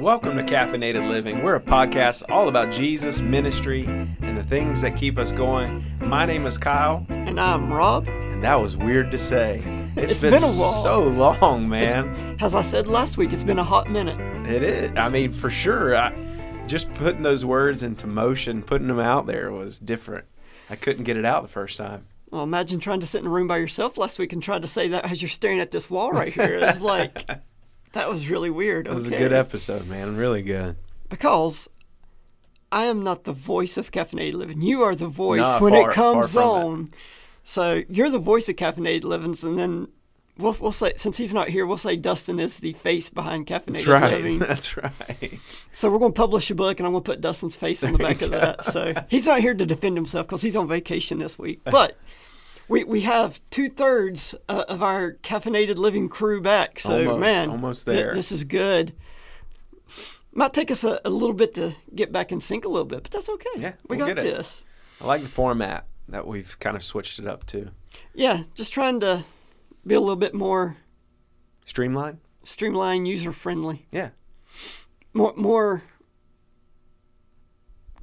Welcome to Caffeinated Living. We're a podcast all about Jesus, ministry, and the things that keep us going. My name is Kyle, And I'm Rob. and that was weird to say. It's been a while. so long, man. As I said last week, it's been a hot minute. It is. I mean, for sure. I, just putting those words into motion, putting them out there was different. I couldn't get it out the first time. Well, imagine trying to sit in a room by yourself last week and try to say that as you're staring at this wall right here. It's like, that was really weird. It was a good episode, man. Really good. Because I am not the voice of Caffeinated Living. You are the voice Nah, when far- it comes far from it. on. So you're the voice of Caffeinated Livings, and then we'll, we'll say, since he's not here, we'll say Dustin is the face behind Caffeinated That's right. Living. That's right. So we're going to publish a book, and I'm going to put Dustin's face on the back of that. So he's not here to defend himself because he's on vacation this week. But we we have two thirds uh, of our caffeinated living crew back. So Almost, man, almost there. this is good. Might take us a, a little bit to get back in sync a little bit, but that's okay. Yeah, we we'll got this. I like the format that we've kind of switched it up to. Yeah, just trying to be a little bit more streamlined, streamlined, user friendly, Yeah. more more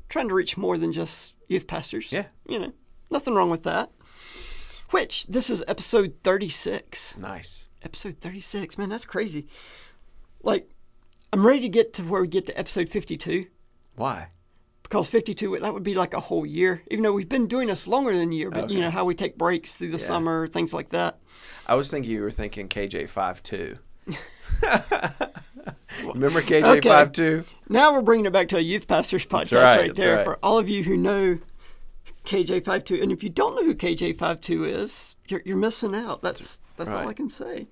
trying to reach more than just youth pastors. Yeah. you know, nothing wrong with that. Which this is episode thirty six. Nice. Episode thirty six, man, that's crazy. Like, I'm ready to get to where we get to episode fifty two Why? because fifty two that would be like a whole year. Even though we've been doing this longer than a year, but you know how we take breaks through the Yeah. summer, things like that. I was thinking you were thinking KJ52. Remember KJ Okay. 52? Now we're bringing it back to a youth pastors podcast right, right, there right. for all of you who know KJ52. And if you don't know who KJ52 is, you're, you're missing out. That's that's all right. I can say.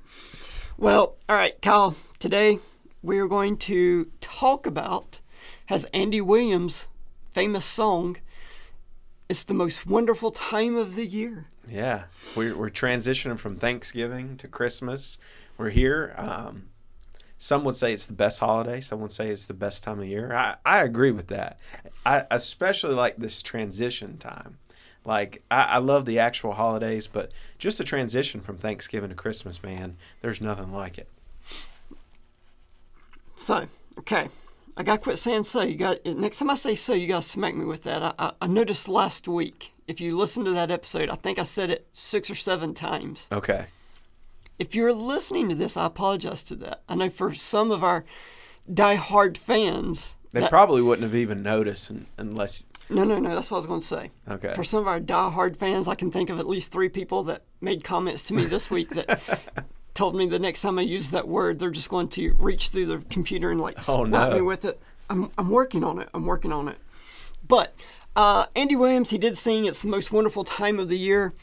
Well, all right, Kyle. Today we are going to talk about has Andy Williams' famous song. It's the most wonderful time of the year. Yeah. We're, we're transitioning from Thanksgiving to Christmas. We're here. Um, some would say it's the best holiday. Some would say it's the best time of year. I, I agree with that. I especially like this transition time. Like, I, I love the actual holidays, but just the transition from Thanksgiving to Christmas, man, there's nothing like it. So, okay. I got to quit saying so. You got next time I say so, you got to smack me with that. I, I, I noticed last week, if you listen to that episode, I think I said it six or seven times. Okay. If you're listening to this, I apologize to that. I know for some of our die-hard fans, They that- probably wouldn't have even noticed unless. no, no, no, that's what I was going to say. Okay. For some of our die-hard fans, I can think of at least three people that made comments to me this week that told me the next time I use that word, they're just going to reach through their computer and like Oh, slap no. me with it. I'm, I'm working on it. I'm working on it. But uh, Andy Williams, he did sing "It's the most wonderful time of the year,"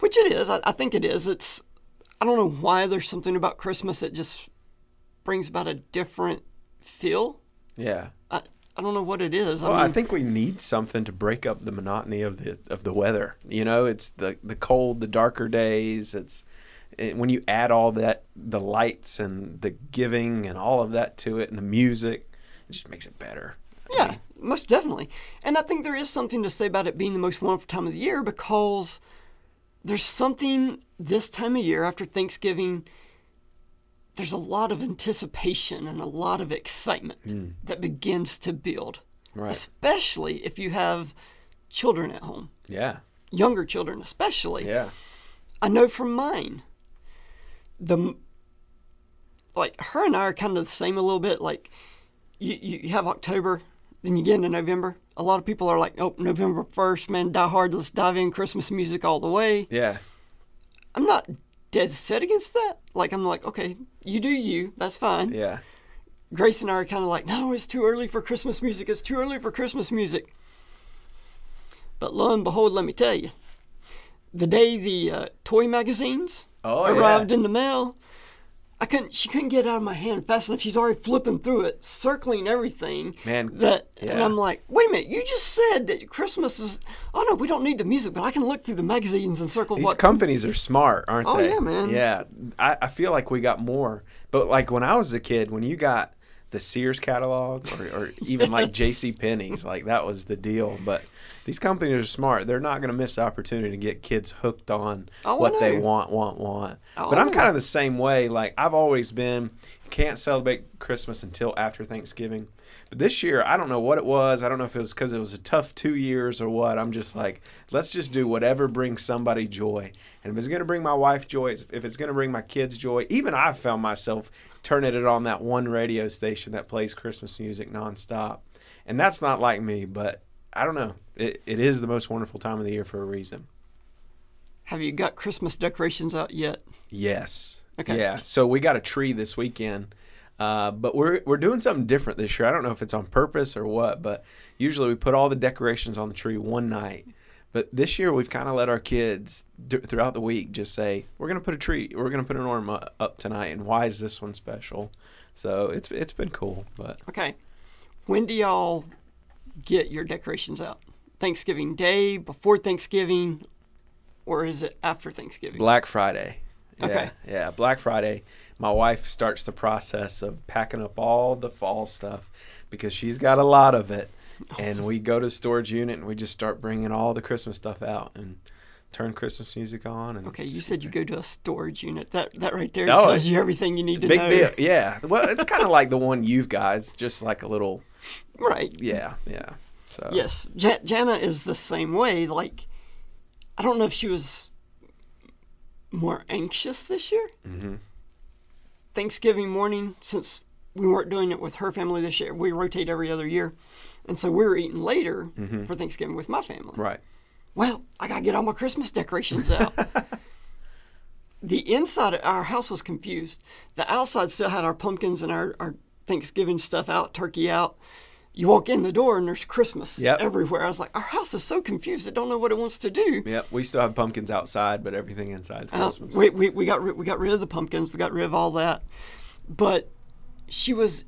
which it is. I, I think it is. It's. I don't know why there's something about Christmas that just brings about a different feel. Yeah. I, I don't know what it is. Well, I I think we need something to break up the monotony of the of the weather. You know, it's the the cold, the darker days. It's it, when you add all that, the lights and the giving and all of that to it, and the music, it just makes it better. Yeah, most definitely. And I think there is something to say about it being the most wonderful time of the year because there's something this time of year after Thanksgiving, there's a lot of anticipation and a lot of excitement hmm. that begins to build, Right. especially if you have children at home, Yeah. younger children especially. Yeah. I know from mine, the like her and I are kind of the same a little bit. Like you, you have October, then you get into November. A lot of people are like, "Oh, November first, man, die hard. Let's dive in Christmas music all the way." Yeah. I'm not dead set against that. Like I'm like, okay, you do you. That's fine. Yeah. Grace and I are kind of like, no, it's too early for Christmas music. It's too early for Christmas music. But lo and behold, let me tell you, the day the uh, toy magazines Oh, arrived yeah. in the mail, I couldn't. She couldn't get it out of my hand fast enough. She's already flipping through it, circling everything. Man, that and. I'm like, wait a minute, you just said that Christmas was. Oh no, we don't need the music, but I can look through the magazines and circle These what. companies are smart, aren't Oh, they? Oh yeah, man. Yeah, I, I feel like we got more. But like when I was a kid, when you got the Sears catalog or, or even like J.C. Penney's, like that was the deal. But These companies are smart. They're not going to miss the opportunity to get kids hooked on Oh, what they want, want, want. Oh, but I'm kind of the same way. Like I've always been, can't celebrate Christmas until after Thanksgiving. But this year, I don't know what it was. I don't know if it was because it was a tough two years or what. I'm just like, let's just do whatever brings somebody joy. And if it's going to bring my wife joy, if it's going to bring my kids joy, even I've found myself turning it on that one radio station that plays Christmas music nonstop. And that's not like me, but I don't know. It, it is the most wonderful time of the year for a reason. Have you got Christmas decorations out yet? Yes. Okay. Yeah. So we got a tree this weekend, uh, but we're we're doing something different this year. I don't know if it's on purpose or what, but usually we put all the decorations on the tree one night. But this year we've kind of let our kids d- throughout the week just say we're gonna put a tree, we're gonna put an ornament up tonight, and why is this one special? So it's it's been cool, but Okay. When do y'all get your decorations out? Thanksgiving Day, before Thanksgiving, or is it after Thanksgiving? Black Friday. Yeah, Okay. Yeah, Black Friday. My wife starts the process of packing up all the fall stuff because she's got a lot of it. And we go to the storage unit and we just start bringing all the Christmas stuff out and turn Christmas music on. And Okay, you said you go to a storage unit. That that right there Oh, tells you everything you need to big know. deal. Yeah. Well, it's kind of like the one you've got. It's just like a little. Right. Yeah. Yeah. So. Yes, Ja- Jana is the same way. Like, I don't know if she was more anxious this year. Mhm. Thanksgiving morning, since we weren't doing it with her family this year, we rotate every other year, and so we were eating later mm-hmm. for Thanksgiving with my family. Right. Well, I gotta get all my Christmas decorations out. the inside of our house was confused. The outside still had our pumpkins and our, our Thanksgiving stuff out, turkey out. You walk in the door and there's Christmas Yep. everywhere. I was like, our house is so confused. It don't know what it wants to do. Yep. We still have pumpkins outside, but everything inside's Uh, Christmas. we, we, we got rid, we got rid of the pumpkins. We got rid of all that. But she was,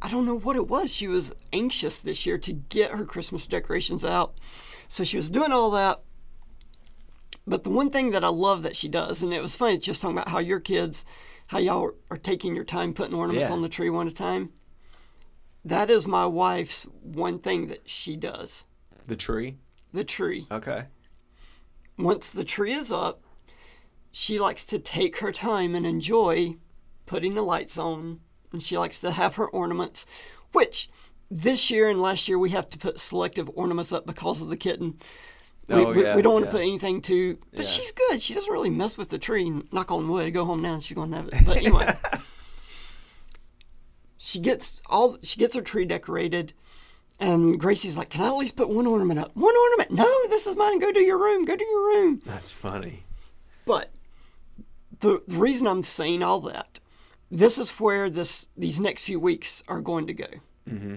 I don't know what it was. She was anxious this year to get her Christmas decorations out. So she was doing all that. But the one thing that I love that she does, and it was funny just talking about how your kids, how y'all are taking your time putting ornaments Yeah. on the tree one at a time. That is my wife's one thing that she does. The tree. The tree. Okay. once the tree is up, she likes to take her time and enjoy putting the lights on. And she likes to have her ornaments, which this year and last year we have to put selective ornaments up because of the kitten. We, Oh, we, yeah, we don't want to put anything too. But Yeah. she's good. She doesn't really mess with the tree. Knock on wood. Go home now and she's going to have it. But anyway. she gets all she gets her tree decorated and Gracie's like, Can I at least put one ornament up? One ornament? No, this is mine. Go to your room. Go to your room. That's funny. But the, the reason I'm saying all that, this is where this these next few weeks are going to go. Mm-hmm.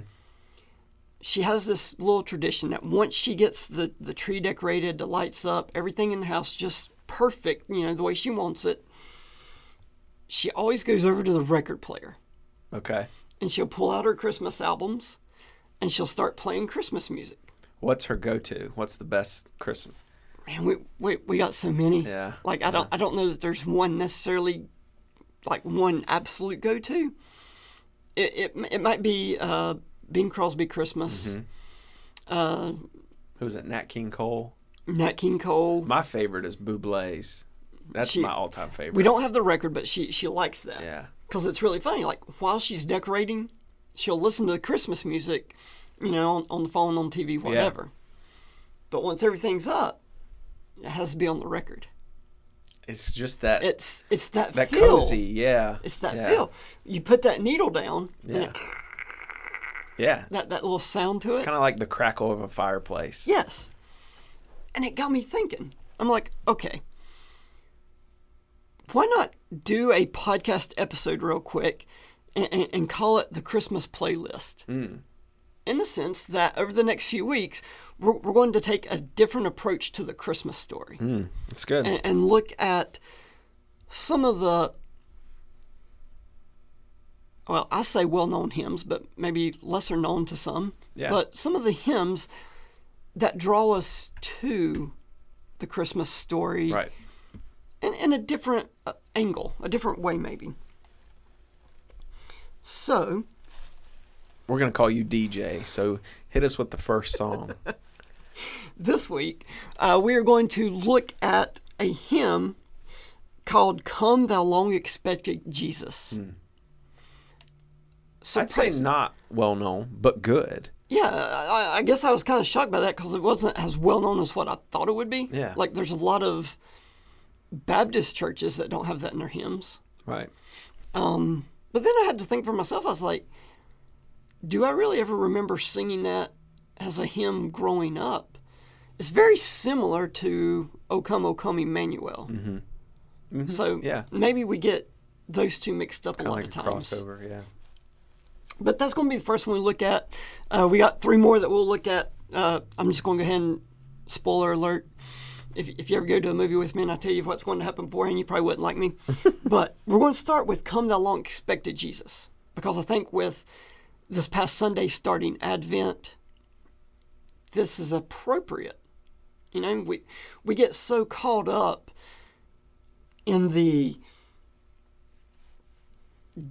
She has this little tradition that once she gets the, the tree decorated, the lights up, everything in the house just perfect, you know, the way she wants it, she always goes over to the record player Okay. and she'll pull out her Christmas albums and she'll start playing Christmas music. What's her go-to? What's the best Christmas? Man, we, we, we got so many. Yeah, Like I don't I don't know that there's one necessarily like one absolute go to. It, it it might be uh, Bing Crosby Christmas, Mm-hmm. uh, Who's it? Nat King Cole. Nat King Cole. My favorite is Bublé's. That's She- my all-time favorite. We don't have the record, but she she likes that. Yeah. Because it's really funny. Like while she's decorating, she'll listen to the Christmas music, you know, on, on the phone, on TV, whatever. But once everything's up, it has to be on the record. It's just that It's it's that that feel. cozy. Yeah. It's that yeah. feel. You put that needle down, Yeah. it, Yeah. that that little sound to it. It's kind of like the crackle of a fireplace. Yes. And it got me thinking. I'm like, okay, why not do a podcast episode real quick and, and, call it the Christmas playlist? Mm. In the sense that over the next few weeks, we're, we're going to take a different approach to the Christmas story Mm. It's good. and, and look at some of the well i say well-known hymns but maybe lesser known to some Yeah. but some of the hymns that draw us to the christmas story right. In, in a different uh, angle a different way maybe so We're gonna call you DJ. So hit us with the first song. this week, uh, we are going to look at a hymn called Come Thou Long Expected Jesus. Hmm. I'd say not well known, but good. Yeah, I, I guess I was kind of shocked by that because it wasn't as well known as what I thought it would be. Yeah. Like, there's a lot of Baptist churches that don't have that in their hymns. Right. Um, but then I had to think for myself, I was like, do I really ever remember singing that as a hymn growing up? It's very similar to O Come, O Come, Emmanuel. Mm-hmm. So Yeah. maybe we get those two mixed up a Kind of lot like of a times. crossover, yeah. But that's going to be the first one we look at. Uh, we got three more that we'll look at. Uh, I'm just going to go ahead and spoiler alert. If, if you ever go to a movie with me and I tell you what's going to happen beforehand, you probably wouldn't like me. but we're going to start with Come Thou Long Expected Jesus. Because I think with this past Sunday starting Advent, this is appropriate. You know, we, we get so caught up in the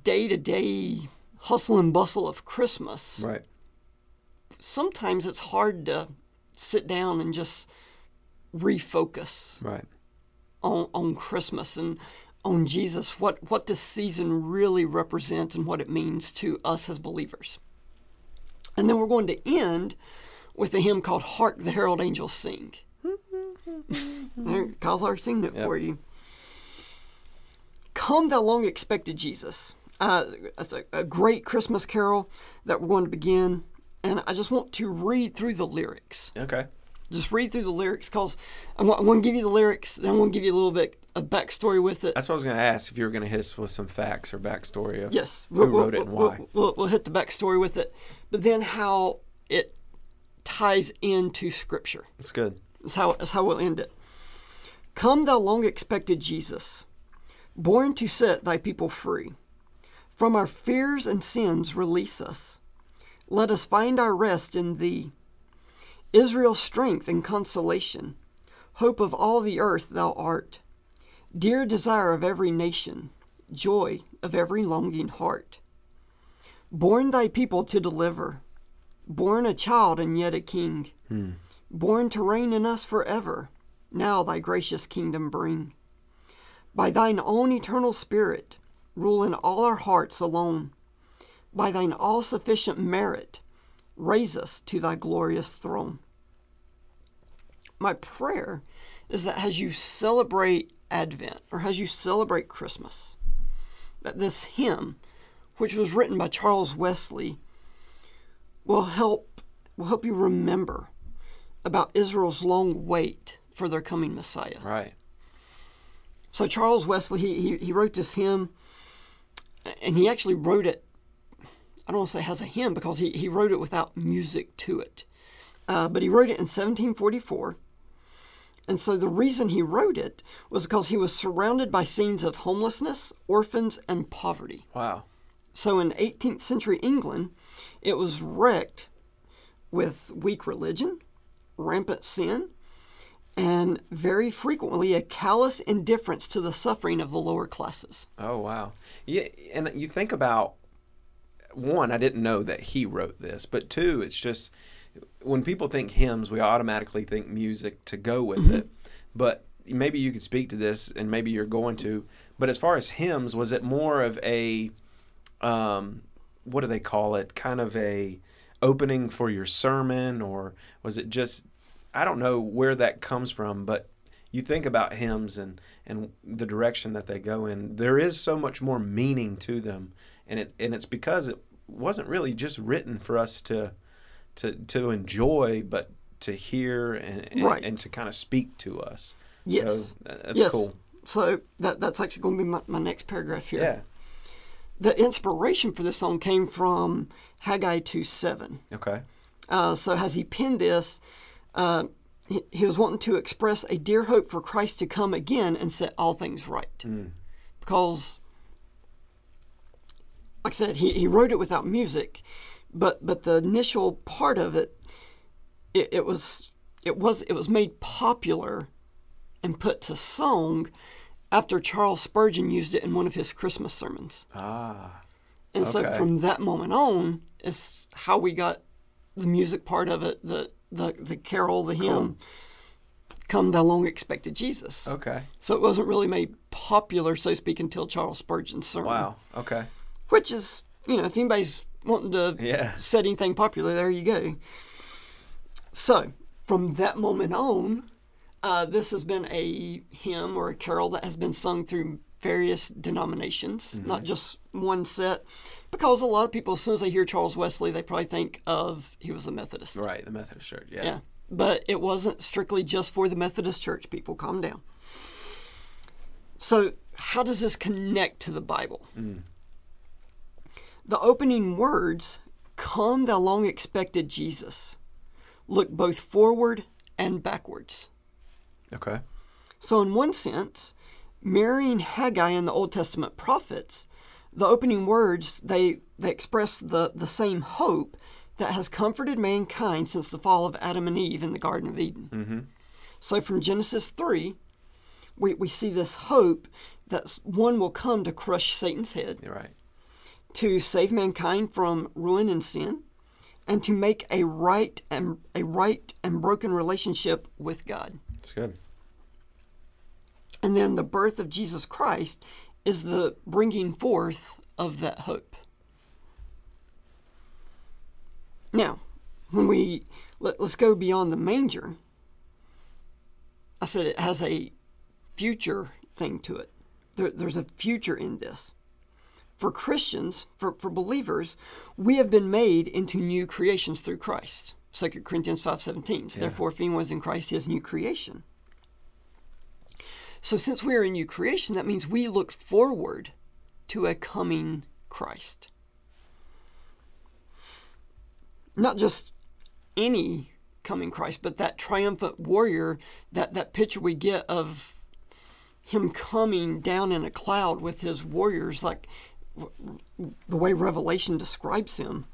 day to day hustle and bustle of Christmas, Right. sometimes it's hard to sit down and just refocus Right. on, on Christmas and on Jesus, what, what this season really represents and what it means to us as believers. And then we're going to end with a hymn called Hark the Herald Angels Sing. There, Kyle's already singing it Yep. for you. Come, thou long expected Jesus. Uh, that's a, a great Christmas carol that we're going to begin. And I just want to read through the lyrics Okay. Just read through the lyrics because I'm, I'm going to give you the lyrics. Then I'm going to give you a little bit of backstory with it. That's what I was going to ask if you were going to hit us with some facts or backstory of yes, who wrote it and we'll, why. We'll, we'll hit the backstory with it, but then how it ties into Scripture. That's good. That's how, that's how we'll end it. Come, thou long expected Jesus, born to set thy people free. From our fears and sins, release us. Let us find our rest in thee. Israel's strength and consolation, hope of all the earth thou art. Dear desire of every nation, joy of every longing heart. Born thy people to deliver, born a child and yet a king hmm. born to reign in us forever. Now thy gracious kingdom bring. By thine own eternal spirit, rule in all our hearts alone. By thine all sufficient merit, raise us to thy glorious throne. My prayer is that as you celebrate Advent, or as you celebrate Christmas, that this hymn, which was written by Charles Wesley, will help will help you remember about Israel's long wait for their coming Messiah. Right. So Charles Wesley, he, he, he wrote this hymn, and he actually wrote it, I don't want to say has a hymn because he, he wrote it without music to it. Uh, but he wrote it in 1744. And so the reason he wrote it was because he was surrounded by scenes of homelessness, orphans, and poverty. Wow. So in 18th century England, it was wrecked with weak religion, rampant sin, and very frequently a callous indifference to the suffering of the lower classes. Oh wow. Yeah, and you think about one, I didn't know that he wrote this, but two, it's just when people think hymns, we automatically think music to go with it. But maybe you could speak to this, and maybe you're going to. But as far as hymns, was it more of a, um, what do they call it? Kind of a opening for your sermon, or was it just? I don't know where that comes from, but you think about hymns and and the direction that they go in. There is so much more meaning to them, and it and it's because it wasn't really just written for us to to to enjoy, but to hear and and, Right. and to kind of speak to us. Yes. so that's yes. cool. So that, that's actually going to be my, my next paragraph here. Yeah. The inspiration for this song came from Haggai 2 7. Okay. Uh, so as he penned this, uh, he, he was wanting to express a dear hope for Christ to come again and set all things right. Because, like I said, he, he wrote it without music, but but the initial part of it, it, it was it was it was made popular and put to song after Charles Spurgeon used it in one of his Christmas sermons. Ah. And so from that moment on is how we got the music part of it, the the the carol, the hymn, "Come Thou Long Expected Jesus." Okay. So it wasn't really made popular, so to speak, until Charles Spurgeon's sermon. Wow. Okay. Which is, you know, if anybody's wanting to Yeah. set anything popular, there you go. So from that moment on, uh, this has been a hymn or a carol that has been sung through various denominations, not just one set. Because a lot of people, as soon as they hear Charles Wesley, they probably think of he was a Methodist. Right. The Methodist Church. Yeah. Yeah. But it wasn't strictly just for the Methodist Church, people. Calm down. So, how does this connect to the Bible? The opening words, Come, thou long expected Jesus, look both forward and backwards. Okay. So, in one sense, marrying Haggai and the Old Testament prophets, the opening words they, they express the, the same hope that has comforted mankind since the fall of Adam and Eve in the Garden of Eden. Mm-hmm. So, from Genesis 3, we, we see this hope that one will come to crush Satan's head, You're right. To save mankind from ruin and sin, and to make a right and a right and broken relationship with God. It's good. And then the birth of Jesus Christ is the bringing forth of that hope. Now, when we let, let's go beyond the manger, I said it has a future thing to it. There, there's a future in this. For Christians, for, for believers, we have been made into new creations through Christ. 2 Corinthians 5.17. So Yeah. Therefore, if anyone is in Christ, he is a new creation. So, since we are a new creation, that means we look forward to a coming Christ. Not just any coming Christ, but that triumphant warrior, that, that picture we get of him coming down in a cloud with his warriors, like the way Revelation describes him.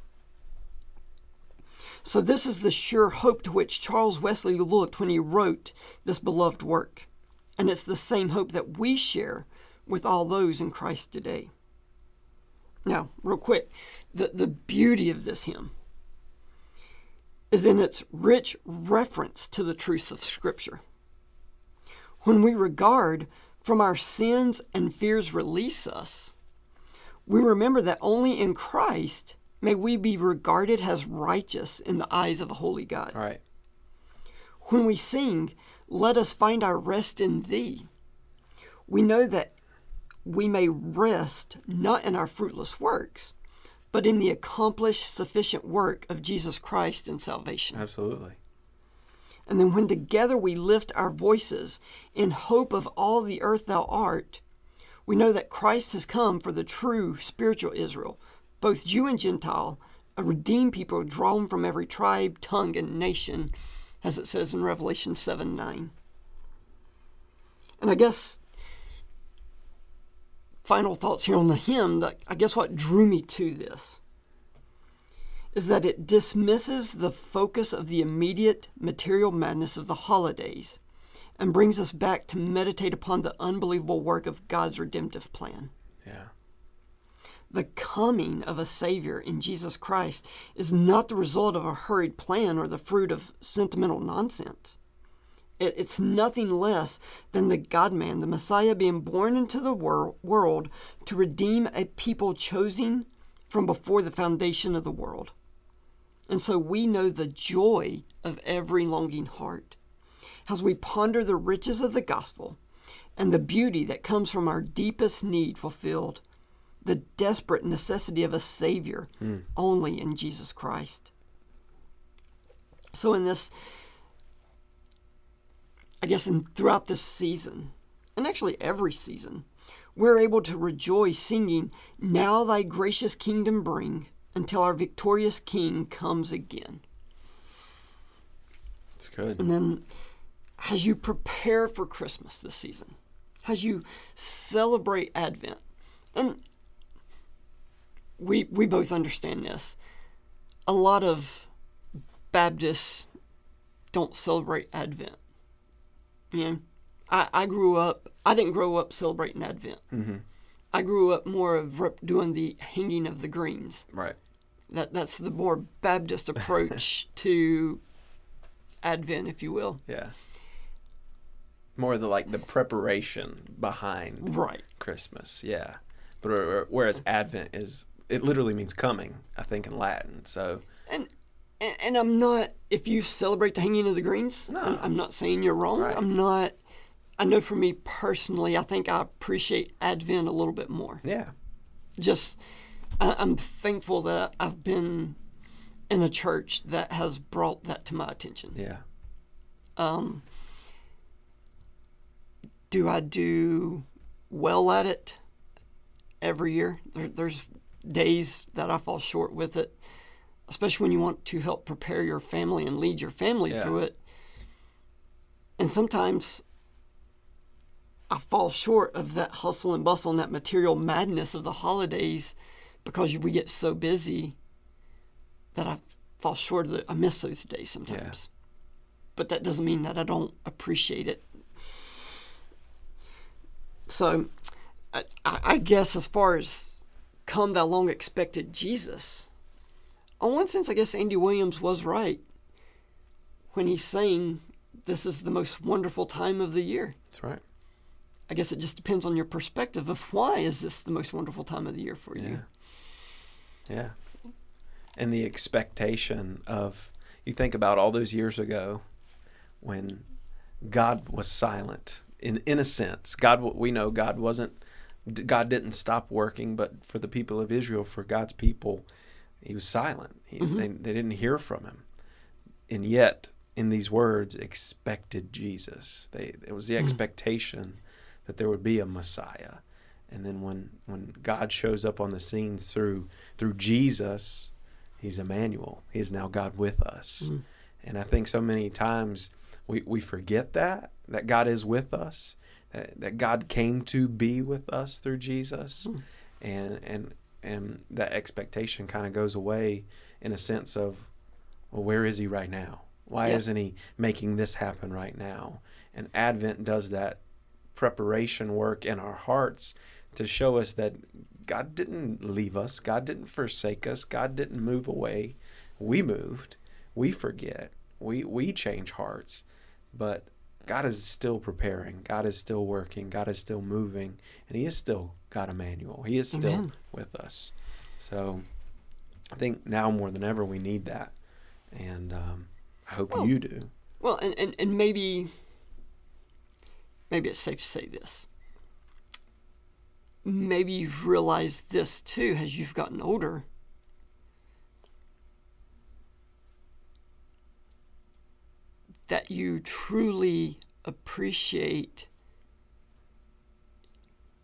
So, this is the sure hope to which Charles Wesley looked when he wrote this beloved work. And it's the same hope that we share with all those in Christ today. Now, real quick, the, the beauty of this hymn is in its rich reference to the truths of Scripture. When we regard from our sins and fears release us, we remember that only in Christ may we be regarded as righteous in the eyes of a holy God. All right. When we sing, let us find our rest in thee, we know that we may rest not in our fruitless works, but in the accomplished sufficient work of Jesus Christ in salvation. Absolutely. And then when together we lift our voices in hope of all the earth thou art, we know that Christ has come for the true spiritual Israel, both Jew and Gentile, a redeemed people drawn from every tribe, tongue, and nation, as it says in Revelation 7 9. And I guess final thoughts here on the hymn that I guess what drew me to this is that it dismisses the focus of the immediate material madness of the holidays and brings us back to meditate upon the unbelievable work of God's redemptive plan. Yeah. The coming of a Savior in Jesus Christ is not the result of a hurried plan or the fruit of sentimental nonsense. It, it's nothing less than the God man, the Messiah, being born into the wor- world to redeem a people chosen from before the foundation of the world. And so we know the joy of every longing heart as we ponder the riches of the gospel and the beauty that comes from our deepest need fulfilled, the desperate necessity of a Savior hmm. only in Jesus Christ. So, in this, I guess, in, throughout this season, and actually every season, we're able to rejoice singing, Now thy gracious kingdom bring, until our victorious King comes again. It's good. And then, as you prepare for Christmas this season, as you celebrate Advent, and we we both understand this, a lot of Baptists don't celebrate Advent. You know, I, I grew up. I didn't grow up celebrating Advent. Mm-hmm. I grew up more of doing the hanging of the greens. Right. That that's the more Baptist approach to Advent, if you will. Yeah. More the like the preparation behind Right. Christmas. Yeah. But uh, whereas Advent is it literally means coming, I think in Latin. So And, and and I'm not. If you celebrate the hanging of the greens, No. I'm, I'm not saying you're wrong. Right. I'm not. I know for me personally, I think I appreciate Advent a little bit more. yeah. Just, I, I'm thankful that I've been in a church that has brought that to my attention. Yeah. Um, do I do well at it every year? There, there's days that I fall short with it, especially when you want to help prepare your family and lead your family Yeah. through it. And sometimes I fall short of that hustle and bustle and that material madness of the holidays because we get so busy that I fall short of the, I miss those days sometimes but that doesn't mean that I don't appreciate it. So, I, I guess as far as come thou long expected Jesus, on one sense, I guess Andy Williams was right when he's saying this is the most wonderful time of the year. That's right. I guess it just depends on your perspective of why is this the most wonderful time of the year for Yeah. you. Yeah. And the expectation of, you think about all those years ago when God was silent. In, in a sense, God, we know God wasn't, God didn't stop working, but for the people of Israel, for God's people, he was silent. He, mm-hmm. they, they didn't hear from him. And yet, in these words, expected Jesus. They, it was the mm. expectation that there would be a Messiah. And then when, when God shows up on the scene through through Jesus, He's Emmanuel. He is now God with us. Mm. And I think so many times we, we forget that, that God is with us, that, that God came to be with us through Jesus. Hmm. And and and that expectation kind of goes away in a sense of, well, where is he right now? Why Yeah. isn't he making this happen right now? And Advent does that preparation work in our hearts to show us that God didn't leave us, God didn't forsake us, God didn't move away. We moved, we forget, we we change hearts, but God is still preparing. God is still working. God is still moving, and He is still God Emmanuel. He is still Amen. with us. So, I think now more than ever we need that, and um, I hope Well, you do. Well, and, and, and maybe maybe it's safe to say this. Maybe you've realized this too as you've gotten older. That you truly appreciate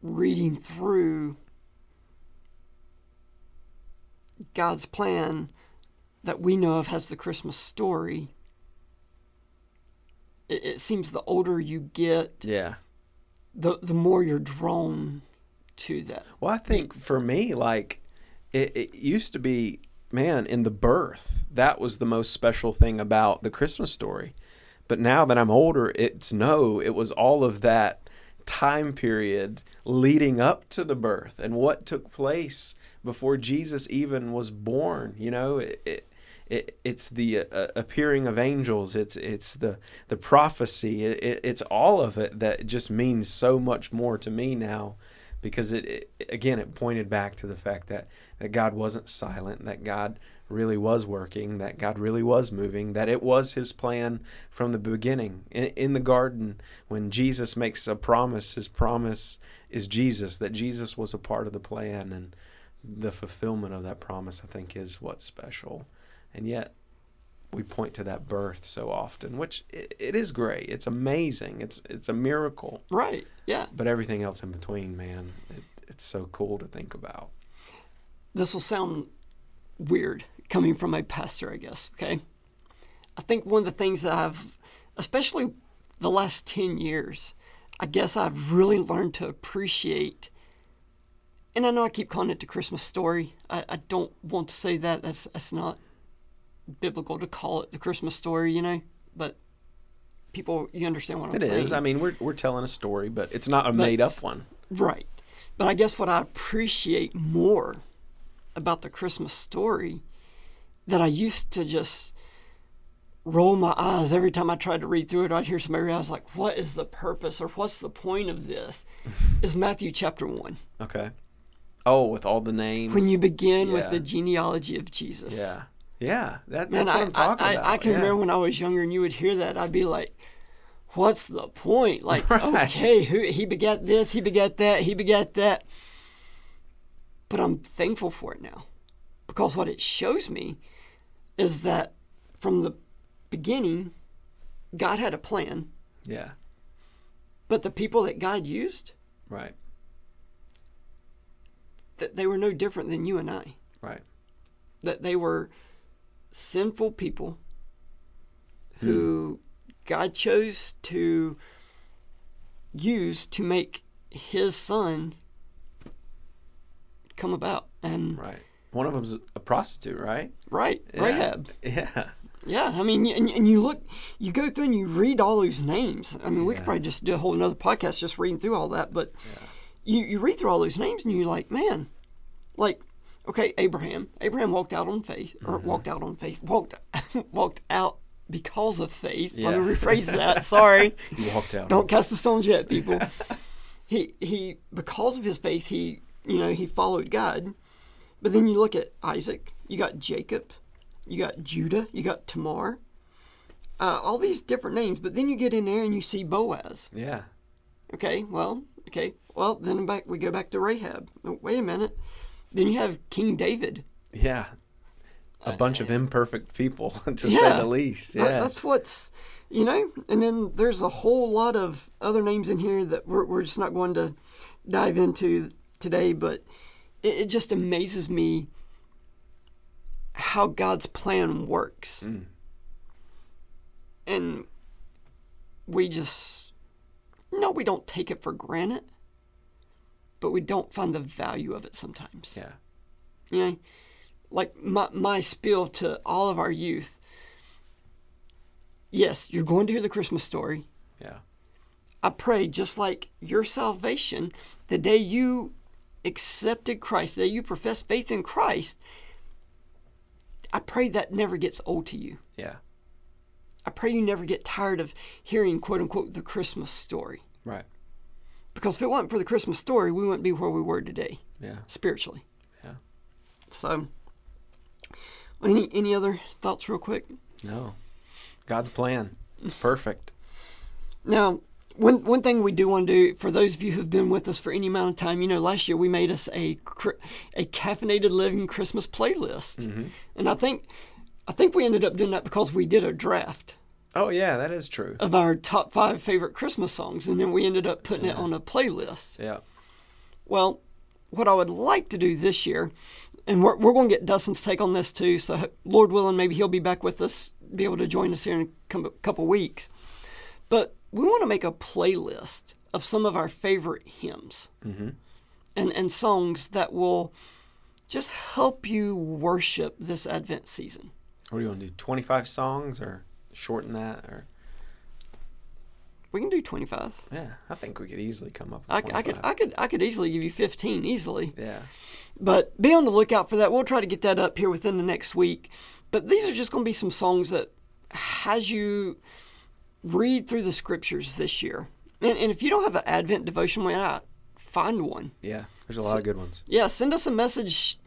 reading through God's plan that we know of as the Christmas story it, it seems the older you get, Yeah. the the more you're drawn to that. Well, I think for me, like it, it used to be, man, in the birth, that was the most special thing about the Christmas story. But now that I'm older, it's no, it was all of that time period leading up to the birth and what took place before Jesus even was born. You know, it, it, it it's the uh, appearing of angels. It's it's the the prophecy. It, it, it's all of it that just means so much more to me now because it, it again it pointed back to the fact that that God wasn't silent, that God really was working, that God really was moving, that it was his plan from the beginning. In, in the garden when Jesus makes a promise, his promise is Jesus, that Jesus was a part of the plan and the fulfillment of that promise I think is what's special. And yet we point to that birth so often, which it, it is great. It's amazing. It's it's a miracle Right. Yeah. but everything else in between, man, it, it's so cool to think about. This will sound weird coming from a pastor, I guess. Okay. I think one of the things that I've, especially the last 10 years, I guess I've really learned to appreciate. And I know I keep calling it the Christmas story. I, I don't want to say that. That's that's not biblical to call it the Christmas story, you know. But people, you understand what I'm It saying. It is. I mean, we're we're telling a story, but it's not a made up one. Right. But I guess what I appreciate more about the Christmas story that I used to just roll my eyes every time I tried to read through it. I'd hear somebody read. I was like, "What is the purpose, or what's the point of this?" is Matthew chapter one. Okay. Oh, with all the names. When you begin with the genealogy of Jesus. Yeah. Yeah. That, Man, that's I, what I'm talking I, about. I, I can yeah. remember when I was younger and you would hear that, I'd be like, what's the point? Like, Right. okay, who he begat this, he begat that, he begat that. But I'm thankful for it now. Because what it shows me is that from the beginning, God had a plan, Yeah. but the people that God used, Right. that they were no different than you and I. Right. that they were sinful people hmm. who God chose to use to make his son come about. And Right. One of them's a prostitute, right? right, Yeah. Rahab. Yeah. Yeah, I mean, and, and you look, you go through and you read all those names. I mean, we could probably just do a whole another podcast just reading through all that. But you, you read through all those names and you're like, man, like, okay, Abraham. Abraham walked out on faith, or Mm-hmm. walked out on faith, walked walked out because of faith. Let me Yeah. rephrase that. Sorry. You walked out. Don't cast the stones yet, people. he he because of his faith, he you know he followed God. But then you look at Isaac. You got Jacob. You got Judah. You got Tamar. Uh, all these different names. But then you get in there and you see Boaz. Yeah. Okay, well, okay, well then back we go back to Rahab. Oh, wait a minute. Then you have King David. Yeah. A bunch of imperfect people, to say Uh, the least. That- Yeah. that's what's, you know, and then there's a whole lot of other names in here that we're, we're just not going to dive into today, but it, it just amazes me how God's plan works. Mm. And we just, no, we don't take it for granted, but we don't find the value of it sometimes. Yeah. You know, like my, my spiel to all of our youth. Yes, you're going to hear the Christmas story. Yeah. I pray just like your salvation, the day you accepted Christ, that you profess faith in Christ, I pray that never gets old to you. Yeah. I pray you never get tired of hearing quote unquote the Christmas story. Right. Because if it wasn't for the Christmas story, we wouldn't be where we were today, Yeah. spiritually. Yeah. So any any other thoughts real quick? No. God's plan. It's perfect. Now, one one thing we do want to do for those of you who've been with us for any amount of time, you know, last year we made us a a caffeinated living Christmas playlist, mm-hmm. and I think I think we ended up doing that because we did a draft Oh yeah, that is true. of our top five favorite Christmas songs, and then we ended up putting it on a playlist. Yeah. Well, what I would like to do this year, and we're, we're going to get Dustin's take on this too. So, Lord willing, maybe he'll be back with us, be able to join us here in a couple weeks. But we want to make a playlist of some of our favorite hymns Mm-hmm. and, and songs that will just help you worship this Advent season. What do you want to do? Twenty five songs or shorten that or We can do 25. yeah, I think we could easily come up with I, I could I could I could easily give you 15 easily. yeah. But be on the lookout for that. We'll try to get that up here within the next week. But these are just going to be some songs that has you read through the scriptures this year. And, and if you don't have an Advent devotion, why not find one? Yeah. There's a lot of good ones. Yeah, send us a message,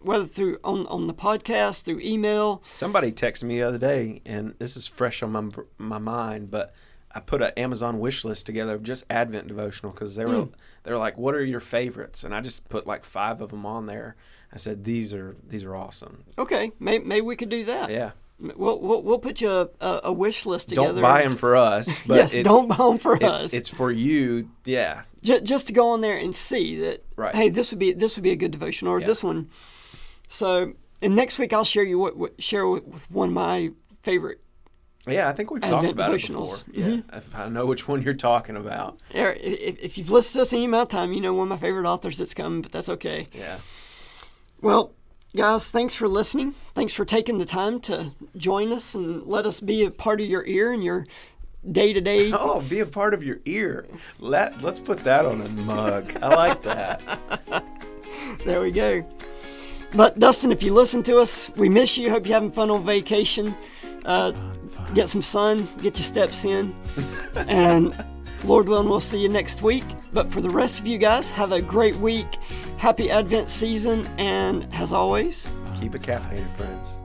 whether through on, on the podcast, through email. Somebody texted me the other day, and this is fresh on my my mind, but I put an Amazon wish list together of just Advent devotional because they were mm. they were like, "What are your favorites?" And I just put like five of them on there. I said, "These are these are awesome." Okay, maybe, maybe we could do that. Yeah, We'll, we'll, we'll put you a, a, wish list together. don't buy them for us, but yes, it's, don't buy them for us. it's, it's for you. Yeah, just, just to go on there and see that Right. hey this would be this would be a good devotion or Yeah. this one so and next week i'll share you what, what share with, with one of my favorite yeah. I think we've talked about it before. devotionals. Yeah, if I know which one you're talking about. er, if, if you've listened to us any amount of time you know one of my favorite authors that's coming but that's okay Yeah, well guys thanks for listening thanks for taking the time to join us and let us be a part of your ear and your day-to-day Oh, be a part of your ear. Let Let's put that on a mug. I like that. There we go. But Dustin, if you listen to us, we miss you. Hope you're having fun on vacation. uh, get some sun, get your steps in, and Lord willing, we'll see you next week. But for the rest of you guys, have a great week. Happy Advent season, and as always, Keep it caffeinated, friends.